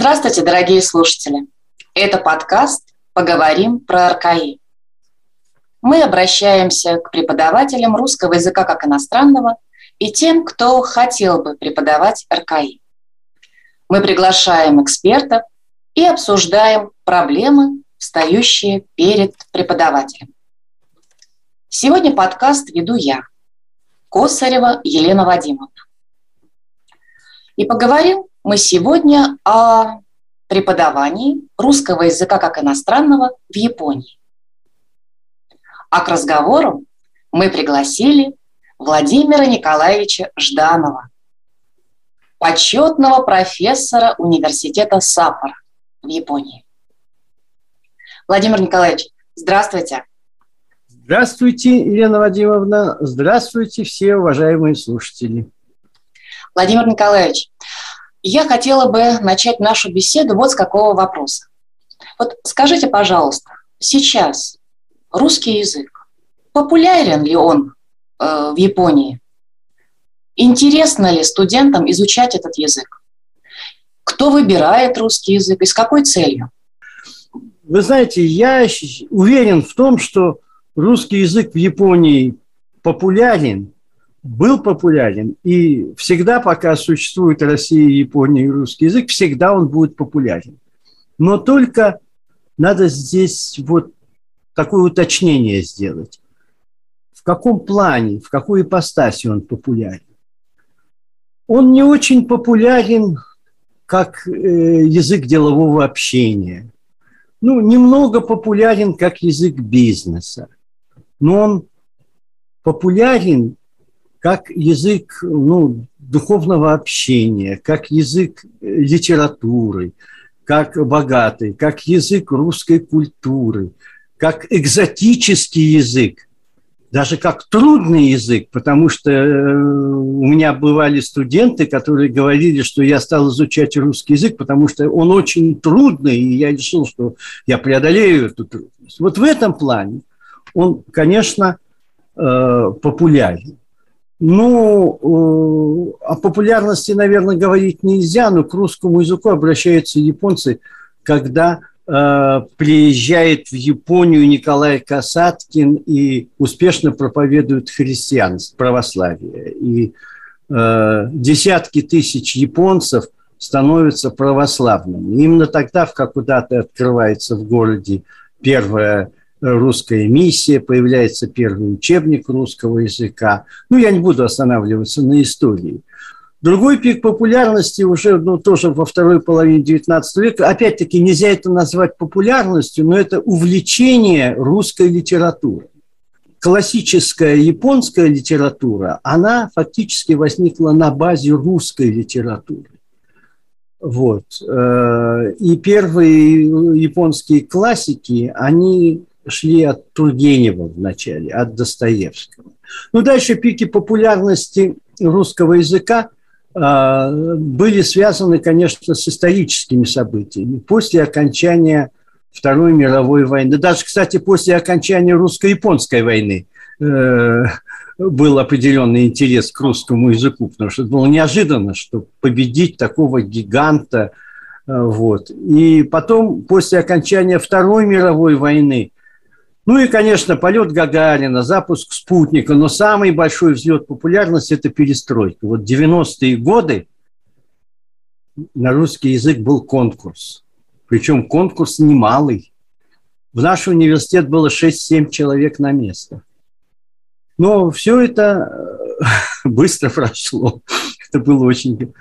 Здравствуйте, дорогие слушатели! Это подкаст «Поговорим про РКИ». Мы обращаемся к преподавателям русского языка как иностранного и тем, кто хотел бы преподавать РКИ. Мы приглашаем экспертов и обсуждаем проблемы, встающие перед преподавателем. Сегодня подкаст веду я, Косарева Елена Вадимовна. И поговорим мы сегодня о преподавании русского языка как иностранного в Японии. А к разговору мы пригласили Владимира Николаевича Жданова, почетного профессора университета Саппоро в Японии. Владимир Николаевич, здравствуйте. Здравствуйте, Елена Вадимовна. Здравствуйте, все уважаемые слушатели. Владимир Николаевич, я хотела бы начать нашу беседу вот с какого вопроса. Вот скажите, пожалуйста, сейчас русский язык, популярен ли он э, в Японии? Интересно ли студентам изучать этот язык? Кто выбирает русский язык и с какой целью? Вы знаете, я уверен в том, что русский язык в Японии популярен, был популярен, и всегда, пока существует Россия, Япония и русский язык, всегда он будет популярен. Но только надо здесь вот такое уточнение сделать. В каком плане, в какой ипостаси он популярен? Он не очень популярен как э, язык делового общения. Ну, немного популярен как язык бизнеса. Но он популярен как язык ну, духовного общения, как язык э, литературы, как богатый, как язык русской культуры, как экзотический язык, даже как трудный язык, потому что э, у меня бывали студенты, которые говорили, что я стал изучать русский язык, потому что он очень трудный, и я решил, что я преодолею эту трудность. Вот в этом плане он, конечно, э, популярен. Ну, э, о популярности, наверное, говорить нельзя, но к русскому языку обращаются японцы, когда э, приезжает в Японию Николай Касаткин и успешно проповедует христианство, православие. И э, десятки тысяч японцев становятся православными. Именно тогда в Какудате открывается в городе первая русская миссия, появляется первый учебник русского языка. Ну, я не буду останавливаться на истории. Другой пик популярности уже ну, тоже во второй половине XIX века. Опять-таки нельзя это назвать популярностью, но это увлечение русской литературой. Классическая японская литература, она фактически возникла на базе русской литературы. Вот. Э, и первые японские классики, они шли от Тургенева вначале, от Достоевского. Ну, дальше пики популярности русского языка э, были связаны, конечно, с историческими событиями. После окончания Второй мировой войны, даже, кстати, после окончания русско-японской войны э, был определенный интерес к русскому языку, потому что было неожиданно, что победить такого гиганта. Э, вот. И потом, после окончания Второй мировой войны, ну и, конечно, полет Гагарина, запуск спутника, но самый большой взлет популярности – это перестройка. Вот 90-е годы на русский язык был конкурс. Причем конкурс немалый. В наш университет было 6-7 человек на место. Но все это э, быстро прошло. Это было очень...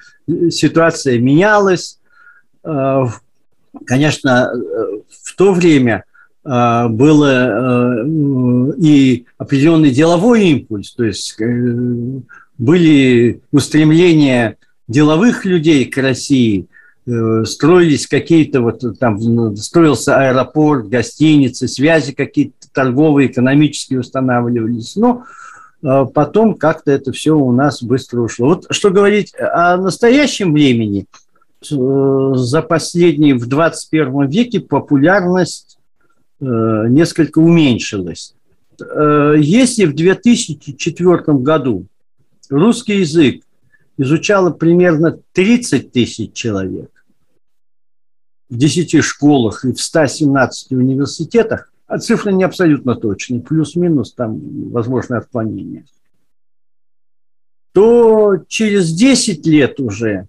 Ситуация менялась. Э, конечно, э, в то время было э, и определенный деловой импульс, то есть э, были устремления деловых людей к России, э, строились какие-то вот там, строился аэропорт, гостиницы, связи какие-то торговые, экономические устанавливались. Но потом как-то это все у нас быстро ушло. Вот что говорить о настоящем времени, за последние в 21 веке популярность Э, несколько уменьшилось. Э, если в 2004 году русский язык изучало примерно 30 тысяч человек, в 10 школах и в 117 университетах, а цифры не абсолютно точные, плюс-минус там возможно отклонение, то через 10 лет уже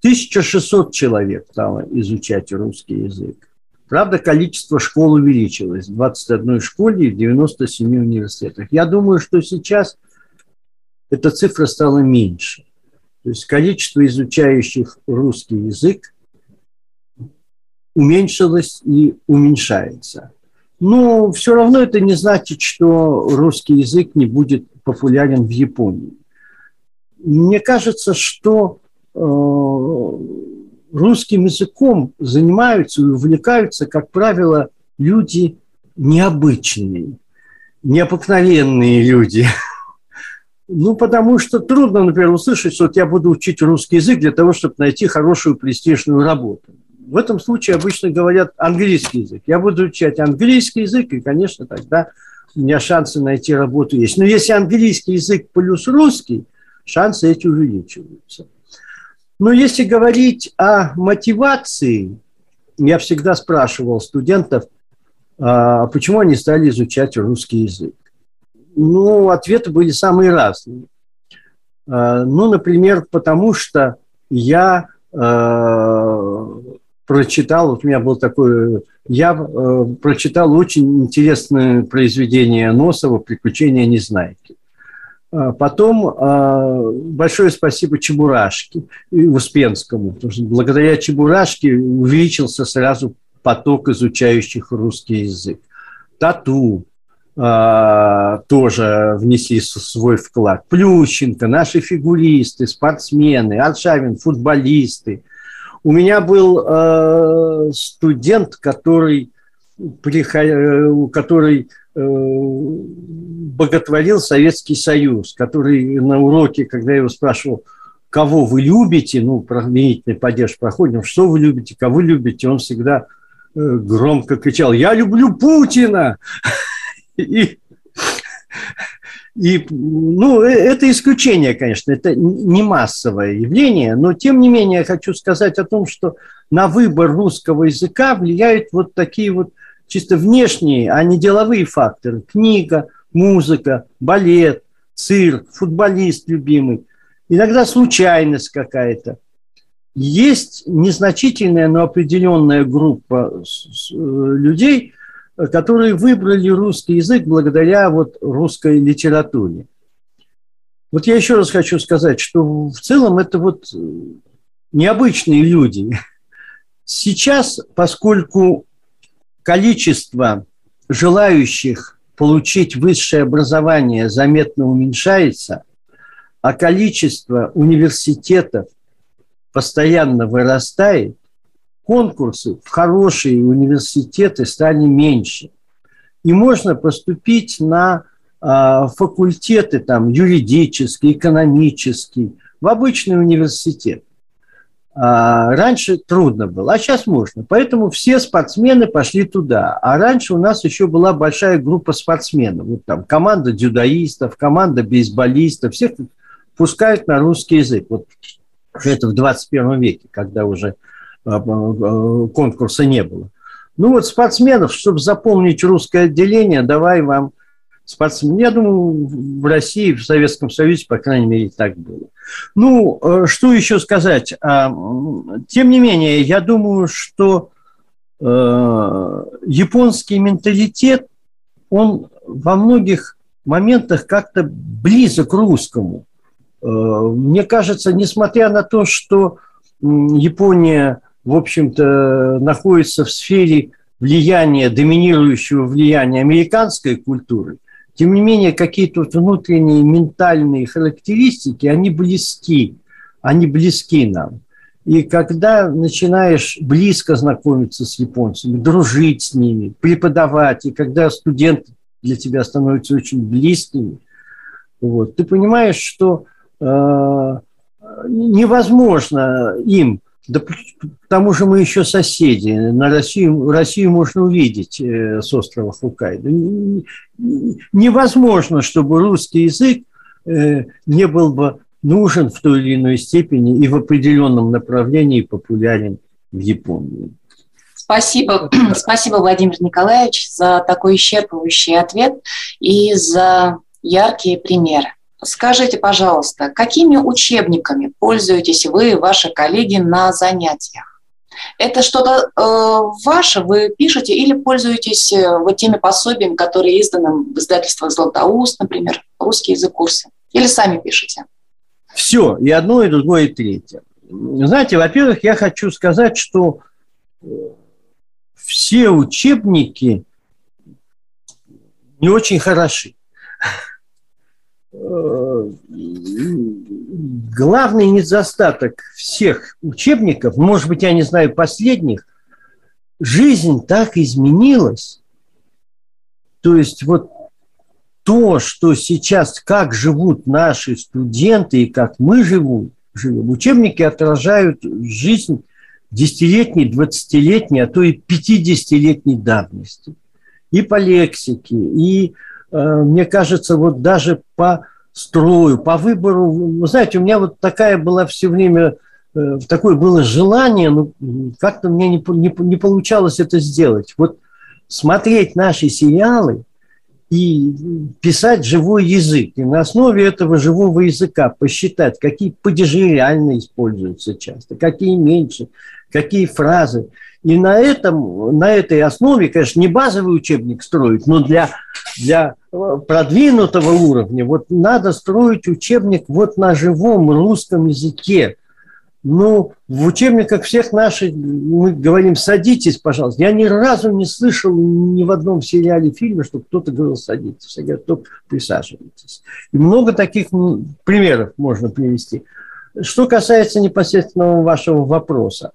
1600 человек стало изучать русский язык. Правда, количество школ увеличилось. В 21 школе и в 97 университетах. Я думаю, что сейчас эта цифра стала меньше. То есть количество изучающих русский язык уменьшилось и уменьшается. Но все равно это не значит, что русский язык не будет популярен в Японии. Мне кажется, что э, русским языком занимаются и увлекаются, как правило, люди необычные, необыкновенные люди – ну, потому что трудно, например, услышать, что вот я буду учить русский язык для того, чтобы найти хорошую престижную работу. В этом случае обычно говорят английский язык. Я буду учить английский язык, и, конечно, тогда у меня шансы найти работу есть. Но если английский язык плюс русский, шансы эти увеличиваются. Но если говорить о мотивации, я всегда спрашивал студентов, а почему они стали изучать русский язык. Ну, ответы были самые разные. А, ну, например, потому что я э, прочитал, вот у меня был такой, я э, прочитал очень интересное произведение Носова «Приключения Незнайки». А потом э, большое спасибо Чебурашке и Успенскому, потому что благодаря Чебурашке увеличился сразу поток изучающих русский язык. Тату, а, тоже внесли свой вклад. Плющенко, наши фигуристы, спортсмены, Аршавин, футболисты. У меня был студент, который, который боготворил Советский Союз, который на уроке, когда я его спрашивал, кого вы любите, ну, променительный падеж проходим, что вы любите, кого любите, он всегда э, громко кричал, я люблю Путина! И, и, ну, э, это исключение, конечно, это не массовое явление, но тем не менее я хочу сказать о том, что на выбор русского языка влияют вот такие вот чисто внешние, а не деловые факторы. Книга, музыка, балет, цирк, футболист любимый. Иногда случайность какая-то. Есть незначительная, но определенная группа э, людей, которые выбрали русский язык благодаря вот русской литературе. Вот я еще раз хочу сказать, что в целом это вот необычные люди. Сейчас, поскольку количество желающих получить высшее образование заметно уменьшается, а количество университетов постоянно вырастает, конкурсы в хорошие университеты стали меньше. И можно поступить на э, факультеты там, юридический, экономический, в обычный университет. А раньше трудно было, а сейчас можно. Поэтому все спортсмены пошли туда. А раньше у нас еще была большая группа спортсменов. Вот там команда дзюдоистов, команда бейсболистов, всех пускают на русский язык. Вот это в 21 веке, когда уже а, а, конкурса не было. Ну вот спортсменов, чтобы заполнить русское отделение, давай вам спортсмен. Я думаю, в России, в Советском Союзе, по крайней мере, так было. Ну, э, что еще сказать? А, тем не менее, я думаю, что э, японский менталитет, он во многих моментах как-то близок к русскому. Э, мне кажется, несмотря на то, что Япония в общем-то, находится в сфере влияния, доминирующего влияния американской культуры, тем не менее, какие-то внутренние ментальные характеристики, они близки, они близки нам. И когда начинаешь близко знакомиться с японцами, дружить с ними, преподавать, и когда студенты для тебя становятся очень близкими, вот, ты понимаешь, что э, невозможно им да к тому же мы еще соседи. На Россию, Россию можно увидеть э, с острова Хукайдо. Невозможно, чтобы русский язык э, не был бы нужен в той или иной степени и в определенном направлении популярен в Японии. Спасибо, спасибо, Владимир Николаевич, за такой исчерпывающий ответ и за яркие примеры. Скажите, пожалуйста, какими учебниками пользуетесь вы и ваши коллеги на занятиях? Это что-то э, ваше, вы пишете или пользуетесь э, вот теми пособиями, которые изданы в издательствах «Златоуст», например, «Русский язык курсы»? Или сами пишете? Все, и одно, и другое, и третье. Знаете, во-первых, я хочу сказать, что э, все учебники не очень хороши. Э, главный недостаток всех учебников, может быть, я не знаю последних, жизнь так изменилась. То есть вот то, что сейчас, как живут наши студенты и как мы живем, живем учебники отражают жизнь десятилетней, двадцатилетней, а то и пятидесятилетней давности. И по лексике, и мне кажется, вот даже по строю, по выбору, вы знаете, у меня вот такая была все время, э, такое было желание, но как-то мне не, не, не получалось это сделать. Вот смотреть наши сериалы и писать живой язык, и на основе этого живого языка посчитать, какие падежи реально используются часто, какие меньше, какие фразы. И на, этом, на этой основе, конечно, не базовый учебник строить, но для, для продвинутого уровня вот надо строить учебник вот на живом русском языке. Ну, в учебниках всех наших, мы говорим, садитесь, пожалуйста. Я ни разу не слышал ни в одном сериале, фильме, что кто-то говорил, садитесь. Все говорят, только присаживайтесь. И много таких примеров можно привести. Что касается непосредственного вашего вопроса.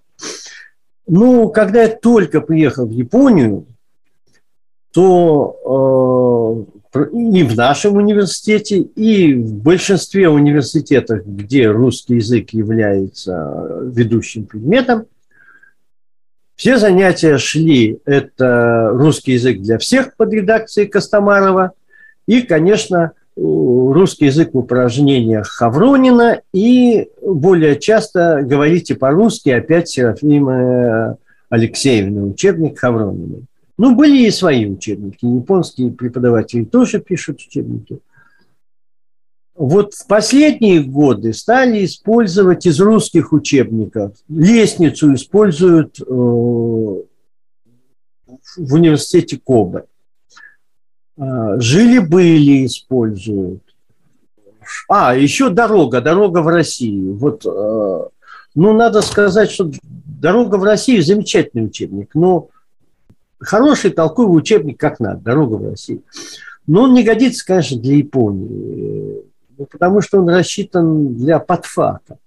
Ну, когда я только приехал в Японию, то э, и в нашем университете, и в большинстве университетов, где русский язык является ведущим предметом, все занятия шли, это русский язык для всех под редакцией Костомарова, и, конечно, русский язык в упражнениях Хавронина и более часто говорите по-русски опять Серафима Алексеевна, учебник Хавронина. Ну, были и свои учебники. Японские преподаватели тоже пишут учебники. Вот в последние годы стали использовать из русских учебников. Лестницу используют э, в университете Кобе. А, жили-были используют. А, еще дорога, дорога в Россию. Вот, э, ну, надо сказать, что дорога в Россию замечательный учебник, но хороший толковый учебник как надо, дорога в Россию. Но он не годится, конечно, для Японии, ну, потому что он рассчитан для подфака.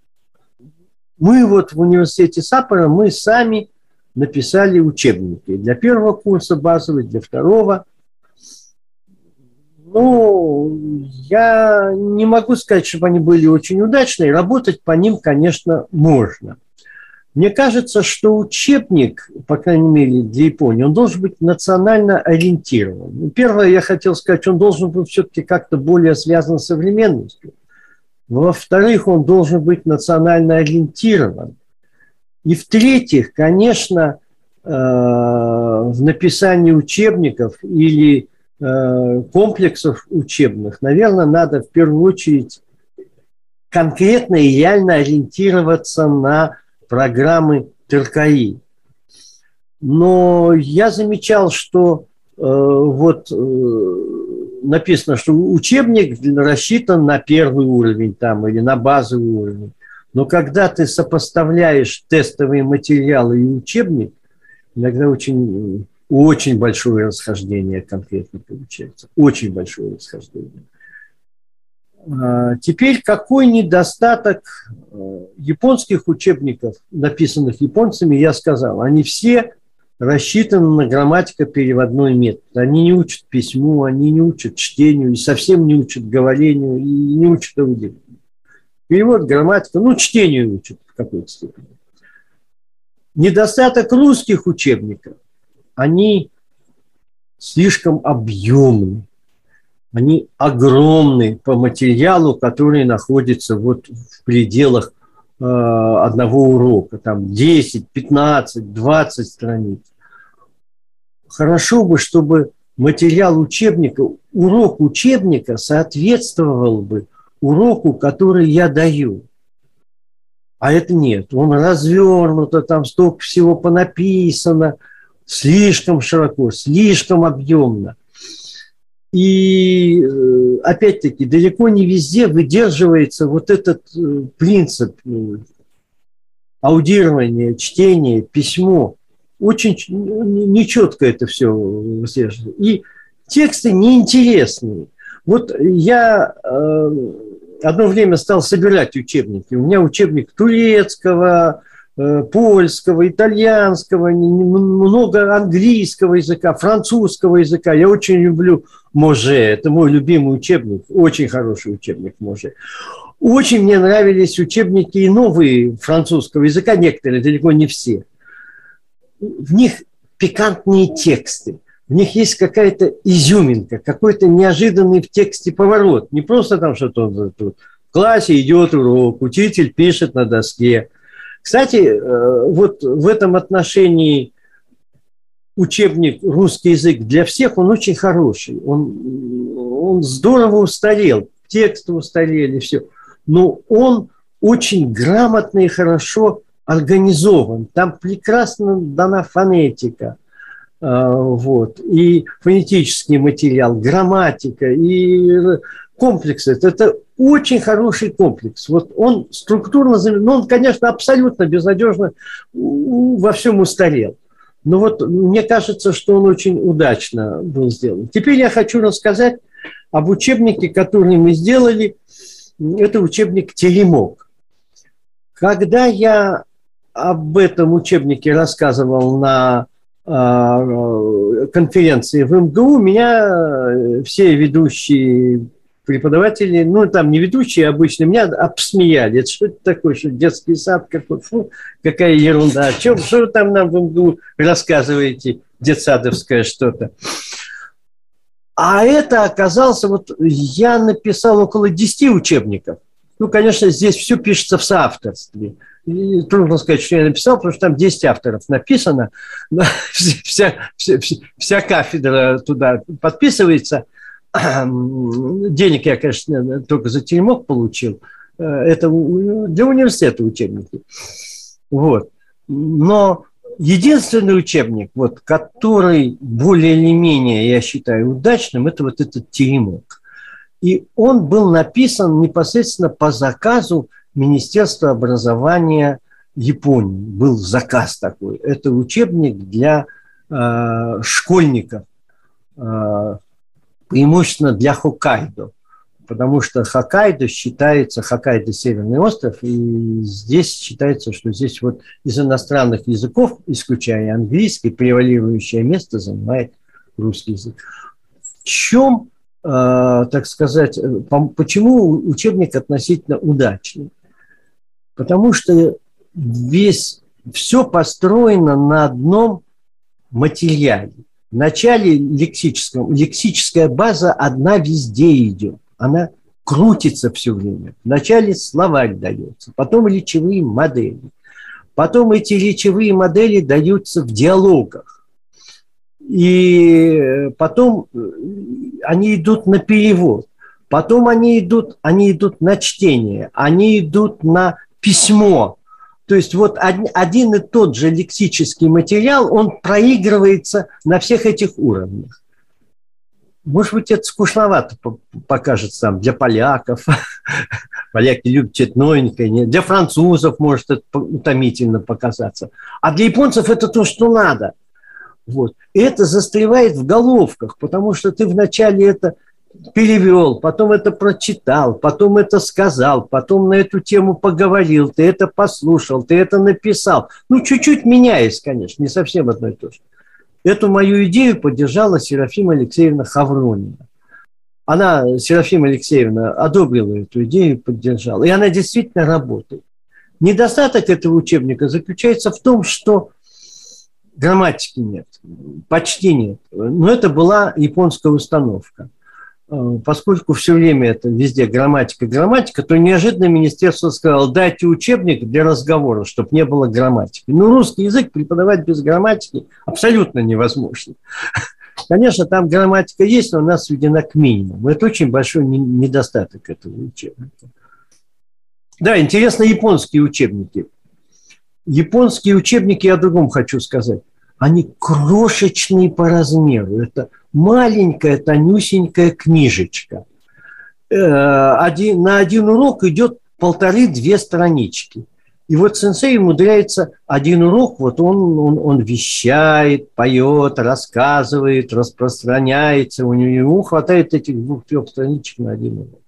Мы вот в университете Саппора, мы сами написали учебники для первого курса базовый, для второго – ну, я не могу сказать, чтобы они были очень удачные. Работать по ним, конечно, можно. Мне кажется, что учебник, по крайней мере, для Японии, он должен быть национально ориентирован. Ну, первое, я хотел сказать, он должен быть все-таки как-то более связан с современностью. Во-вторых, он должен быть национально ориентирован. И в-третьих, конечно, э, в написании учебников или комплексов учебных, наверное, надо в первую очередь конкретно и реально ориентироваться на программы ТРКИ. Но я замечал, что э, вот э, написано, что учебник рассчитан на первый уровень там, или на базовый уровень. Но когда ты сопоставляешь тестовые материалы и учебник, иногда очень очень большое расхождение конкретно получается. Очень большое расхождение. А, теперь какой недостаток э, японских учебников, написанных японцами, я сказал. Они все рассчитаны на грамматико-переводной метод. Они не учат письму, они не учат чтению, и совсем не учат говорению, и не учат аудиторию. Перевод, грамматика, ну, чтению учат в какой-то степени. Недостаток русских учебников – они слишком объемны, они огромны по материалу, который находится вот в пределах одного урока, там 10, 15, 20 страниц. Хорошо бы, чтобы материал учебника, урок учебника соответствовал бы уроку, который я даю. А это нет. Он развернуто, там столько всего понаписано, слишком широко, слишком объемно. И э, опять-таки далеко не везде выдерживается вот этот э, принцип э, аудирования, чтения, письмо. Очень нечетко это все выслеживается. И тексты неинтересные. Вот я одно время стал собирать учебники. У меня учебник турецкого, польского, итальянского, много английского языка, французского языка. Я очень люблю Може. Это мой любимый учебник, очень хороший учебник Може. Очень мне нравились учебники и новые французского языка, некоторые, далеко не все. В них пикантные тексты в них есть какая-то изюминка, какой-то неожиданный в тексте поворот. Не просто там что-то в классе идет урок, учитель пишет на доске. Кстати, э, вот в этом отношении учебник «Русский язык для всех» он очень хороший. Он, он здорово устарел, тексты устарели, все. Но он очень грамотно и хорошо организован. Там прекрасно дана фонетика – а, вот, и фонетический материал, грамматика, и комплексы. Это очень хороший комплекс. Вот он структурно, ну, он, конечно, абсолютно безнадежно во всем устарел. Но вот мне кажется, что он очень удачно был сделан. Теперь я хочу рассказать об учебнике, который мы сделали. Это учебник «Теремок». Когда я об этом учебнике рассказывал на а, конференции в МГУ меня э, все ведущие преподаватели, ну, там не ведущие обычно, меня обсмеяли. Это что это такое, что детский сад какой, фу, какая ерунда. О чем, что вы там нам в МГУ рассказываете, детсадовское что-то. А это оказался, вот я написал около 10 учебников. Ну, конечно, здесь все пишется в соавторстве – и трудно сказать, что я написал, потому что там 10 авторов написано, вся, вся, вся кафедра туда подписывается. Денег я, конечно, только за теремок получил. Э, это для университета учебники. Вот. Но единственный учебник, вот, который более или менее, я считаю, удачным, это вот этот теремок. И он был написан непосредственно по заказу Министерства образования Японии. Был заказ такой. Это учебник для э, школьников, э, преимущественно для Хоккайдо. Потому что Хоккайдо считается, Хоккайдо – северный остров, и здесь считается, что здесь вот из иностранных языков, исключая английский, превалирующее место занимает русский язык. В чем, э, так сказать, почему учебник относительно удачный? Потому что весь, все построено на одном материале. В начале лексическом, лексическая база одна везде идет. Она крутится все время. Вначале словарь дается, потом речевые модели. Потом эти речевые модели даются в диалогах. И потом э, они идут на перевод. Потом они идут, они идут на чтение, они идут на письмо. То есть вот один и тот же лексический материал, он проигрывается на всех этих уровнях. Может быть, это скучновато покажется там для поляков. Поляки любят читать новенькое. Для французов может это утомительно показаться. А для японцев это то, что надо. Вот. И это застревает в головках, потому что ты вначале это перевел, потом это прочитал, потом это сказал, потом на эту тему поговорил, ты это послушал, ты это написал. Ну, чуть-чуть меняясь, конечно, не совсем одно и то же. Эту мою идею поддержала Серафима Алексеевна Хавронина. Она, Серафима Алексеевна, одобрила эту идею, поддержала. И она действительно работает. Недостаток этого учебника заключается в том, что грамматики нет, почти нет. Но это была японская установка – поскольку все время это везде грамматика, грамматика, то неожиданно министерство сказало, дайте учебник для разговора, чтобы не было грамматики. Ну, русский язык преподавать без грамматики абсолютно невозможно. Конечно, там грамматика есть, но она сведена к минимуму. Это очень большой недостаток этого учебника. Да, интересно японские учебники. Японские учебники, я о другом хочу сказать. Они крошечные по размеру. Это маленькая, тонюсенькая книжечка. Э, один, на один урок идет полторы-две странички. И вот сенсей умудряется один урок, вот он, он, он вещает, поет, рассказывает, распространяется. У него хватает этих двух-трех страничек на один урок.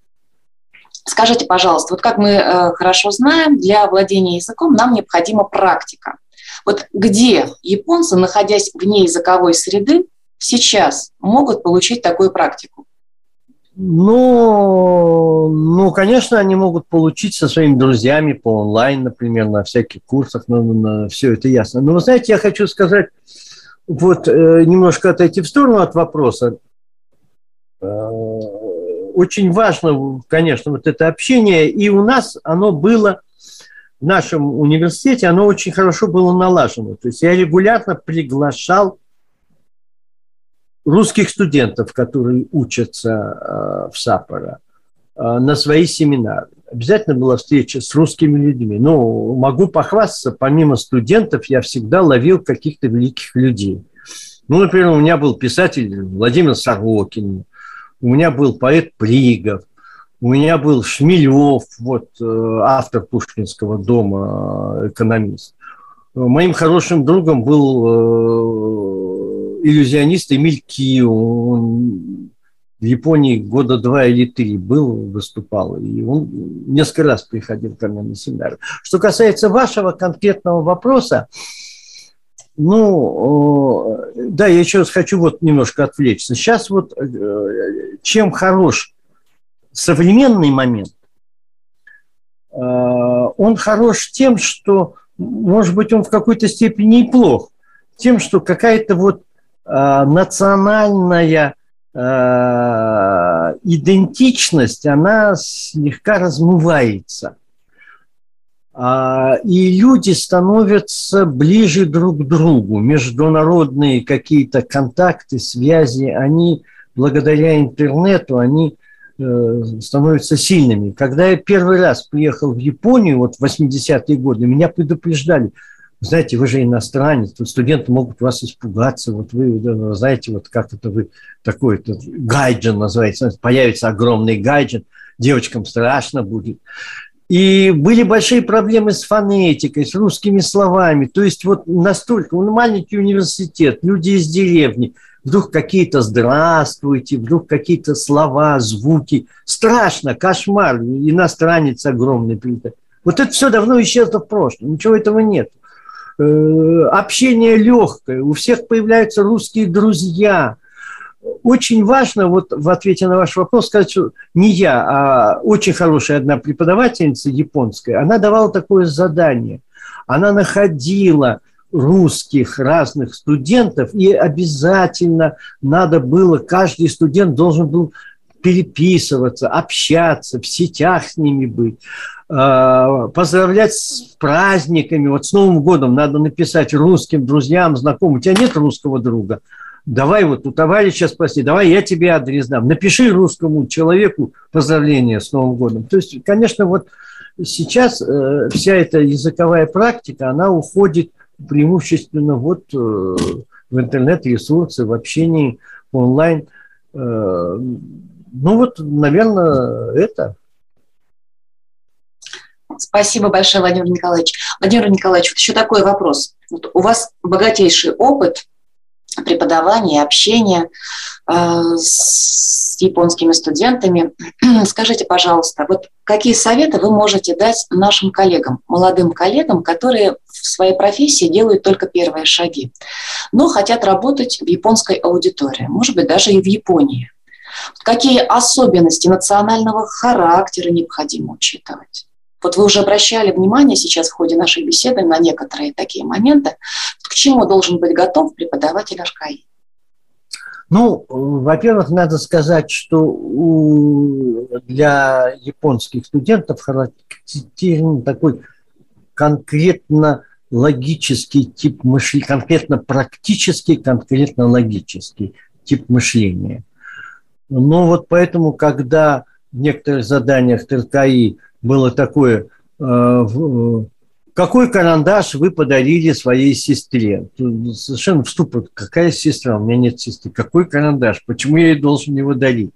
Скажите, пожалуйста, вот как мы э, хорошо знаем, для владения языком нам необходима практика. Вот где японцы, находясь вне языковой среды, сейчас могут получить такую практику? Ну, ну, конечно, они могут получить со своими друзьями по онлайн, например, на всяких курсах, на, на, все это ясно. Но вы знаете, я хочу сказать, вот э, немножко отойти в сторону от вопроса. Э, очень важно, конечно, вот это общение, и у нас оно было в нашем университете, оно очень хорошо было налажено. То есть я регулярно приглашал русских студентов, которые учатся э, в Саппоро, э, на свои семинары. Обязательно была встреча с русскими людьми. Но могу похвастаться, помимо студентов, я всегда ловил каких-то великих людей. Ну, например, у меня был писатель Владимир Сорокин, у меня был поэт Плигов, у меня был Шмелев, вот э, автор Пушкинского дома, экономист. Моим хорошим другом был иллюзионист Эмиль Кио. Он в Японии года два или три был, выступал, и он несколько раз приходил ко мне на семинары. Что касается вашего конкретного вопроса, ну, да, я еще раз хочу вот немножко отвлечься. Сейчас вот э, чем хорош современный момент, э, он хорош тем, что, может быть, он в какой-то степени и плох, тем, что какая-то вот э, национальная идентичность, она слегка размывается. А, и люди становятся ближе друг к другу. Международные какие-то контакты, связи, они благодаря интернету, они э, становятся сильными. Когда я первый раз приехал в Японию, вот в 80-е годы, меня предупреждали, знаете, вы же иностранец, студенты могут вас испугаться, вот вы знаете, вот как это вы такой то гайджин называется, появится огромный гайджин, девочкам страшно будет. И были большие проблемы с фонетикой, с русскими словами. То есть вот настолько, он маленький университет, люди из деревни, вдруг какие-то «здравствуйте», вдруг какие-то слова, звуки. Страшно, кошмар, иностранец огромный. Вот это все давно исчезло в прошлом, ничего этого нет. Э, общение легкое, у всех появляются русские друзья – очень важно вот в ответе на ваш вопрос сказать, что не я, а очень хорошая одна преподавательница японская, она давала такое задание. Она находила русских разных студентов, и обязательно надо было, каждый студент должен был переписываться, общаться, в сетях с ними быть, а, поздравлять с праздниками. Вот с Новым годом надо написать русским друзьям, знакомым. У тебя нет русского друга – давай вот у товарища спроси, давай я тебе адрес дам, напиши русскому человеку поздравление с Новым годом. То есть, конечно, вот сейчас э, вся эта языковая практика, она уходит преимущественно вот э, в интернет-ресурсы, в общении онлайн. Э, ну вот, наверное, это. Спасибо большое, Владимир Николаевич. Владимир Николаевич, вот еще такой вопрос. Вот у вас богатейший опыт преподавания общения э, с японскими студентами. Скажите, пожалуйста, вот какие советы вы можете дать нашим коллегам, молодым коллегам, которые в своей профессии делают только первые шаги, но хотят работать в японской аудитории, может быть, даже и в Японии? Какие особенности национального характера необходимо учитывать? Вот вы уже обращали внимание сейчас в ходе нашей беседы на некоторые такие моменты. К чему должен быть готов преподаватель РКИ? Ну, во-первых, надо сказать, что у, для японских студентов характерен такой конкретно логический тип мышления, конкретно практический, конкретно логический тип мышления. Но вот поэтому, когда в некоторых заданиях ТРКИ было такое, э, какой карандаш вы подарили своей сестре? Совершенно в. Какая сестра? У меня нет сестры. Какой карандаш? Почему я ей должен его дарить?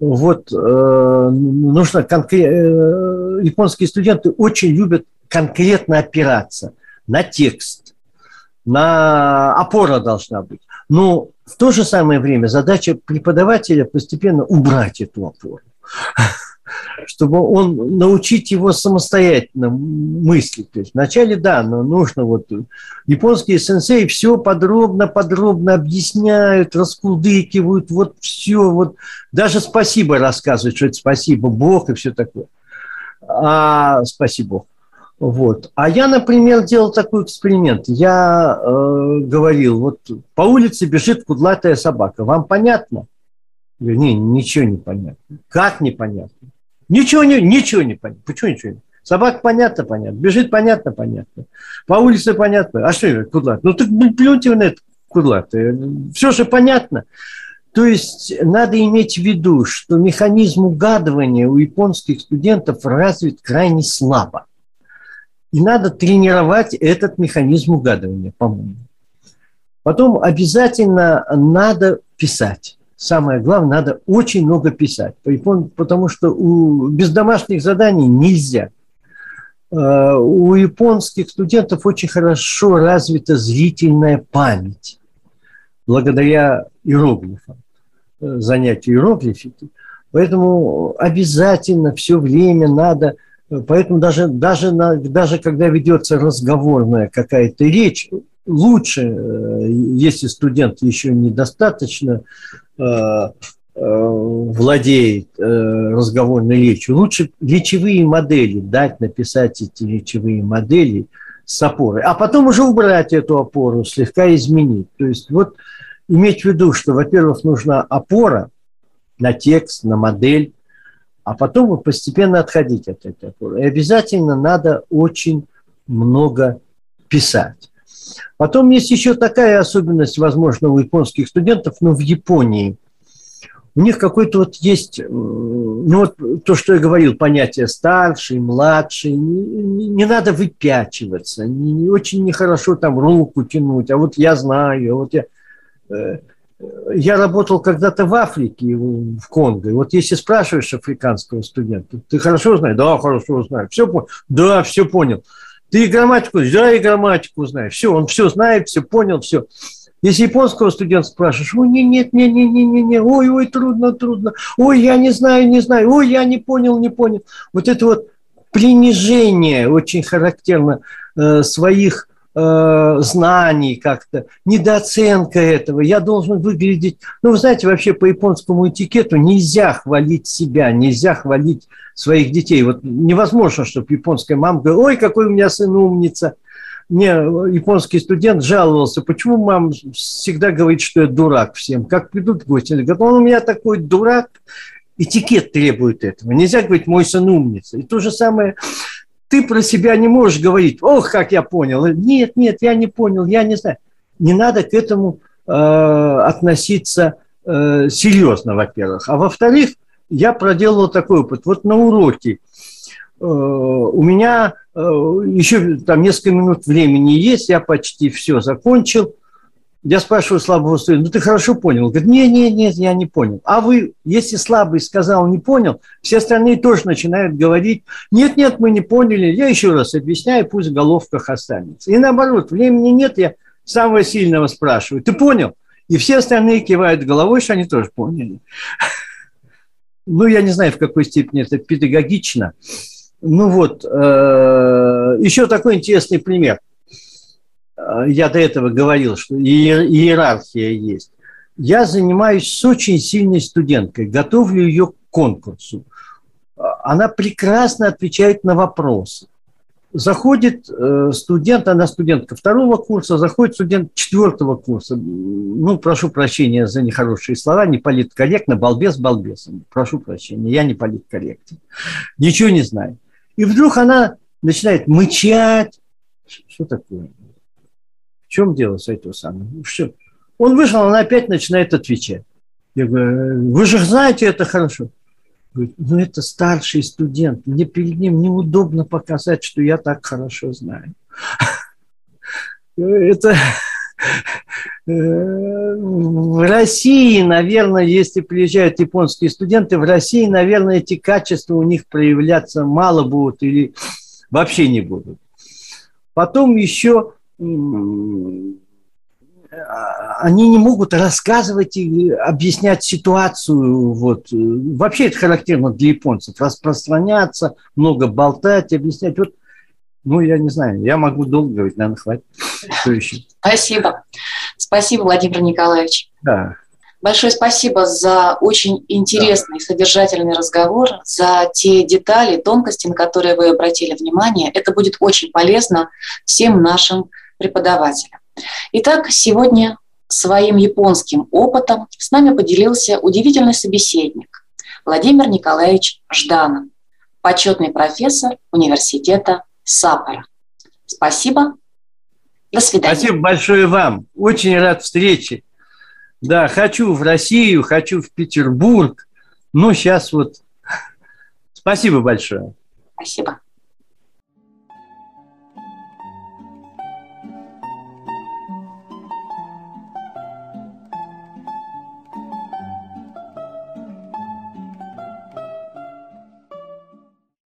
Вот э, нужно конкретно... Э, японские студенты очень любят конкретно опираться на текст, на опора должна быть. Но в то же самое время задача преподавателя постепенно убрать эту опору чтобы он научить его самостоятельно мыслить. То есть вначале, да, но нужно вот... Японские сенсеи все подробно-подробно объясняют, раскулдыкивают, вот все, вот даже спасибо рассказывают, что это спасибо, Бог и все такое. А, спасибо. Вот. А я, например, делал такой эксперимент. Я э, говорил, вот по улице бежит кудлатая собака. Вам понятно? Я не, ничего не понятно. Как непонятно? Ничего не, ничего не понятно. Почему ничего не Собака понятно, понятно. Бежит понятно, понятно. По улице понятно. А что это кудлат? Ну, так плюньте на это кудлат. Все же понятно. То есть надо иметь в виду, что механизм угадывания у японских студентов развит крайне слабо. И надо тренировать этот механизм угадывания, по-моему. Потом обязательно надо писать самое главное, надо очень много писать, потому что у, без домашних заданий нельзя. Э, у японских студентов очень хорошо развита зрительная память благодаря иероглифам, э, занятию иероглифики. Поэтому обязательно все время надо, поэтому даже, даже, даже когда ведется разговорная какая-то речь, лучше, э, если студент еще недостаточно Э, э, владеет э, разговорной речью, лучше речевые модели дать, написать эти речевые модели с опорой, а потом уже убрать эту опору, слегка изменить. То есть вот иметь в виду, что, во-первых, нужна опора на текст, на модель, а потом постепенно отходить от этой опоры. И обязательно надо очень много писать. Потом есть еще такая особенность, возможно, у японских студентов, но в Японии у них какой-то вот есть, ну вот то, что я говорил, понятие старший, младший, не, не надо выпячиваться, не, не, очень нехорошо там руку тянуть, а вот я знаю, а вот я... Э, я работал когда-то в Африке, в Конго. Вот если спрашиваешь африканского студента, ты хорошо знаешь? Да, хорошо знаю. Все понял? Да, все понял. Ты и грамматику, да, и грамматику знаешь. Все, он все знает, все понял, все. Если японского студента спрашиваешь, ой, нет, нет, нет, нет, нет, нет, ой, ой, трудно, трудно, ой, я не знаю, не знаю, ой, я не понял, не понял. Вот это вот принижение очень характерно э, своих э, знаний как-то, недооценка этого. Я должен выглядеть... Ну, вы знаете, вообще по японскому этикету нельзя хвалить себя, нельзя хвалить своих детей. Вот невозможно, чтобы японская мама говорила, ой, какой у меня сын умница. Мне японский студент жаловался, почему мама всегда говорит, что я дурак всем. Как придут гости, они говорят, он у меня такой дурак, этикет требует этого. Нельзя говорить, мой сын умница. И то же самое ты про себя не можешь говорить, ох, как я понял. Нет, нет, я не понял, я не знаю. Не надо к этому э, относиться э, серьезно, во-первых. А во-вторых, я проделал такой опыт. Вот на уроке э, у меня э, еще там несколько минут времени есть, я почти все закончил. Я спрашиваю слабого студента, ну ты хорошо понял? Он говорит, нет, нет, нет, я не понял. А вы, если слабый сказал не понял, все остальные тоже начинают говорить, нет, нет, мы не поняли, я еще раз объясняю, пусть в головках останется. И наоборот, времени нет, я самого сильного спрашиваю, ты понял? И все остальные кивают головой, что они тоже поняли. Ну, я не знаю, в какой степени это педагогично. Ну вот, э, еще такой интересный пример – я до этого говорил, что иерархия есть. Я занимаюсь с очень сильной студенткой, готовлю ее к конкурсу. Она прекрасно отвечает на вопросы. заходит э, студент, она студентка второго курса, заходит студент четвертого курса. Ну, прошу прощения за нехорошие слова, не политкорректно, балбес балбесом. Прошу прощения, я не политкорректен. Ничего не знаю. И вдруг она начинает мычать. Что такое? Чем дело с этого самого? Что? Он вышел, она опять начинает отвечать. Я говорю, вы же знаете это хорошо. Говорит, ну это старший студент, мне перед ним неудобно показать, что я так хорошо знаю. Это э, в России, наверное, если приезжают японские студенты, в России, наверное, эти качества у них проявляться мало будут или вообще не будут. Потом еще они не могут рассказывать и объяснять ситуацию. Вот. Вообще это характерно для японцев. Распространяться, много болтать, объяснять. Вот, ну, я не знаю, я могу долго говорить, наверное, хватит. Что еще? Спасибо. Спасибо, Владимир Николаевич. Да. Большое спасибо за очень интересный, да. содержательный разговор, за те детали, тонкости, на которые вы обратили внимание. Это будет очень полезно всем нашим преподавателям. Итак, сегодня своим японским опытом с нами поделился удивительный собеседник Владимир Николаевич Жданов, почетный профессор университета Саппора. Спасибо. До свидания. Спасибо большое вам. Очень рад встрече. Да, хочу в Россию, хочу в Петербург. Ну, сейчас вот. Спасибо большое. Спасибо.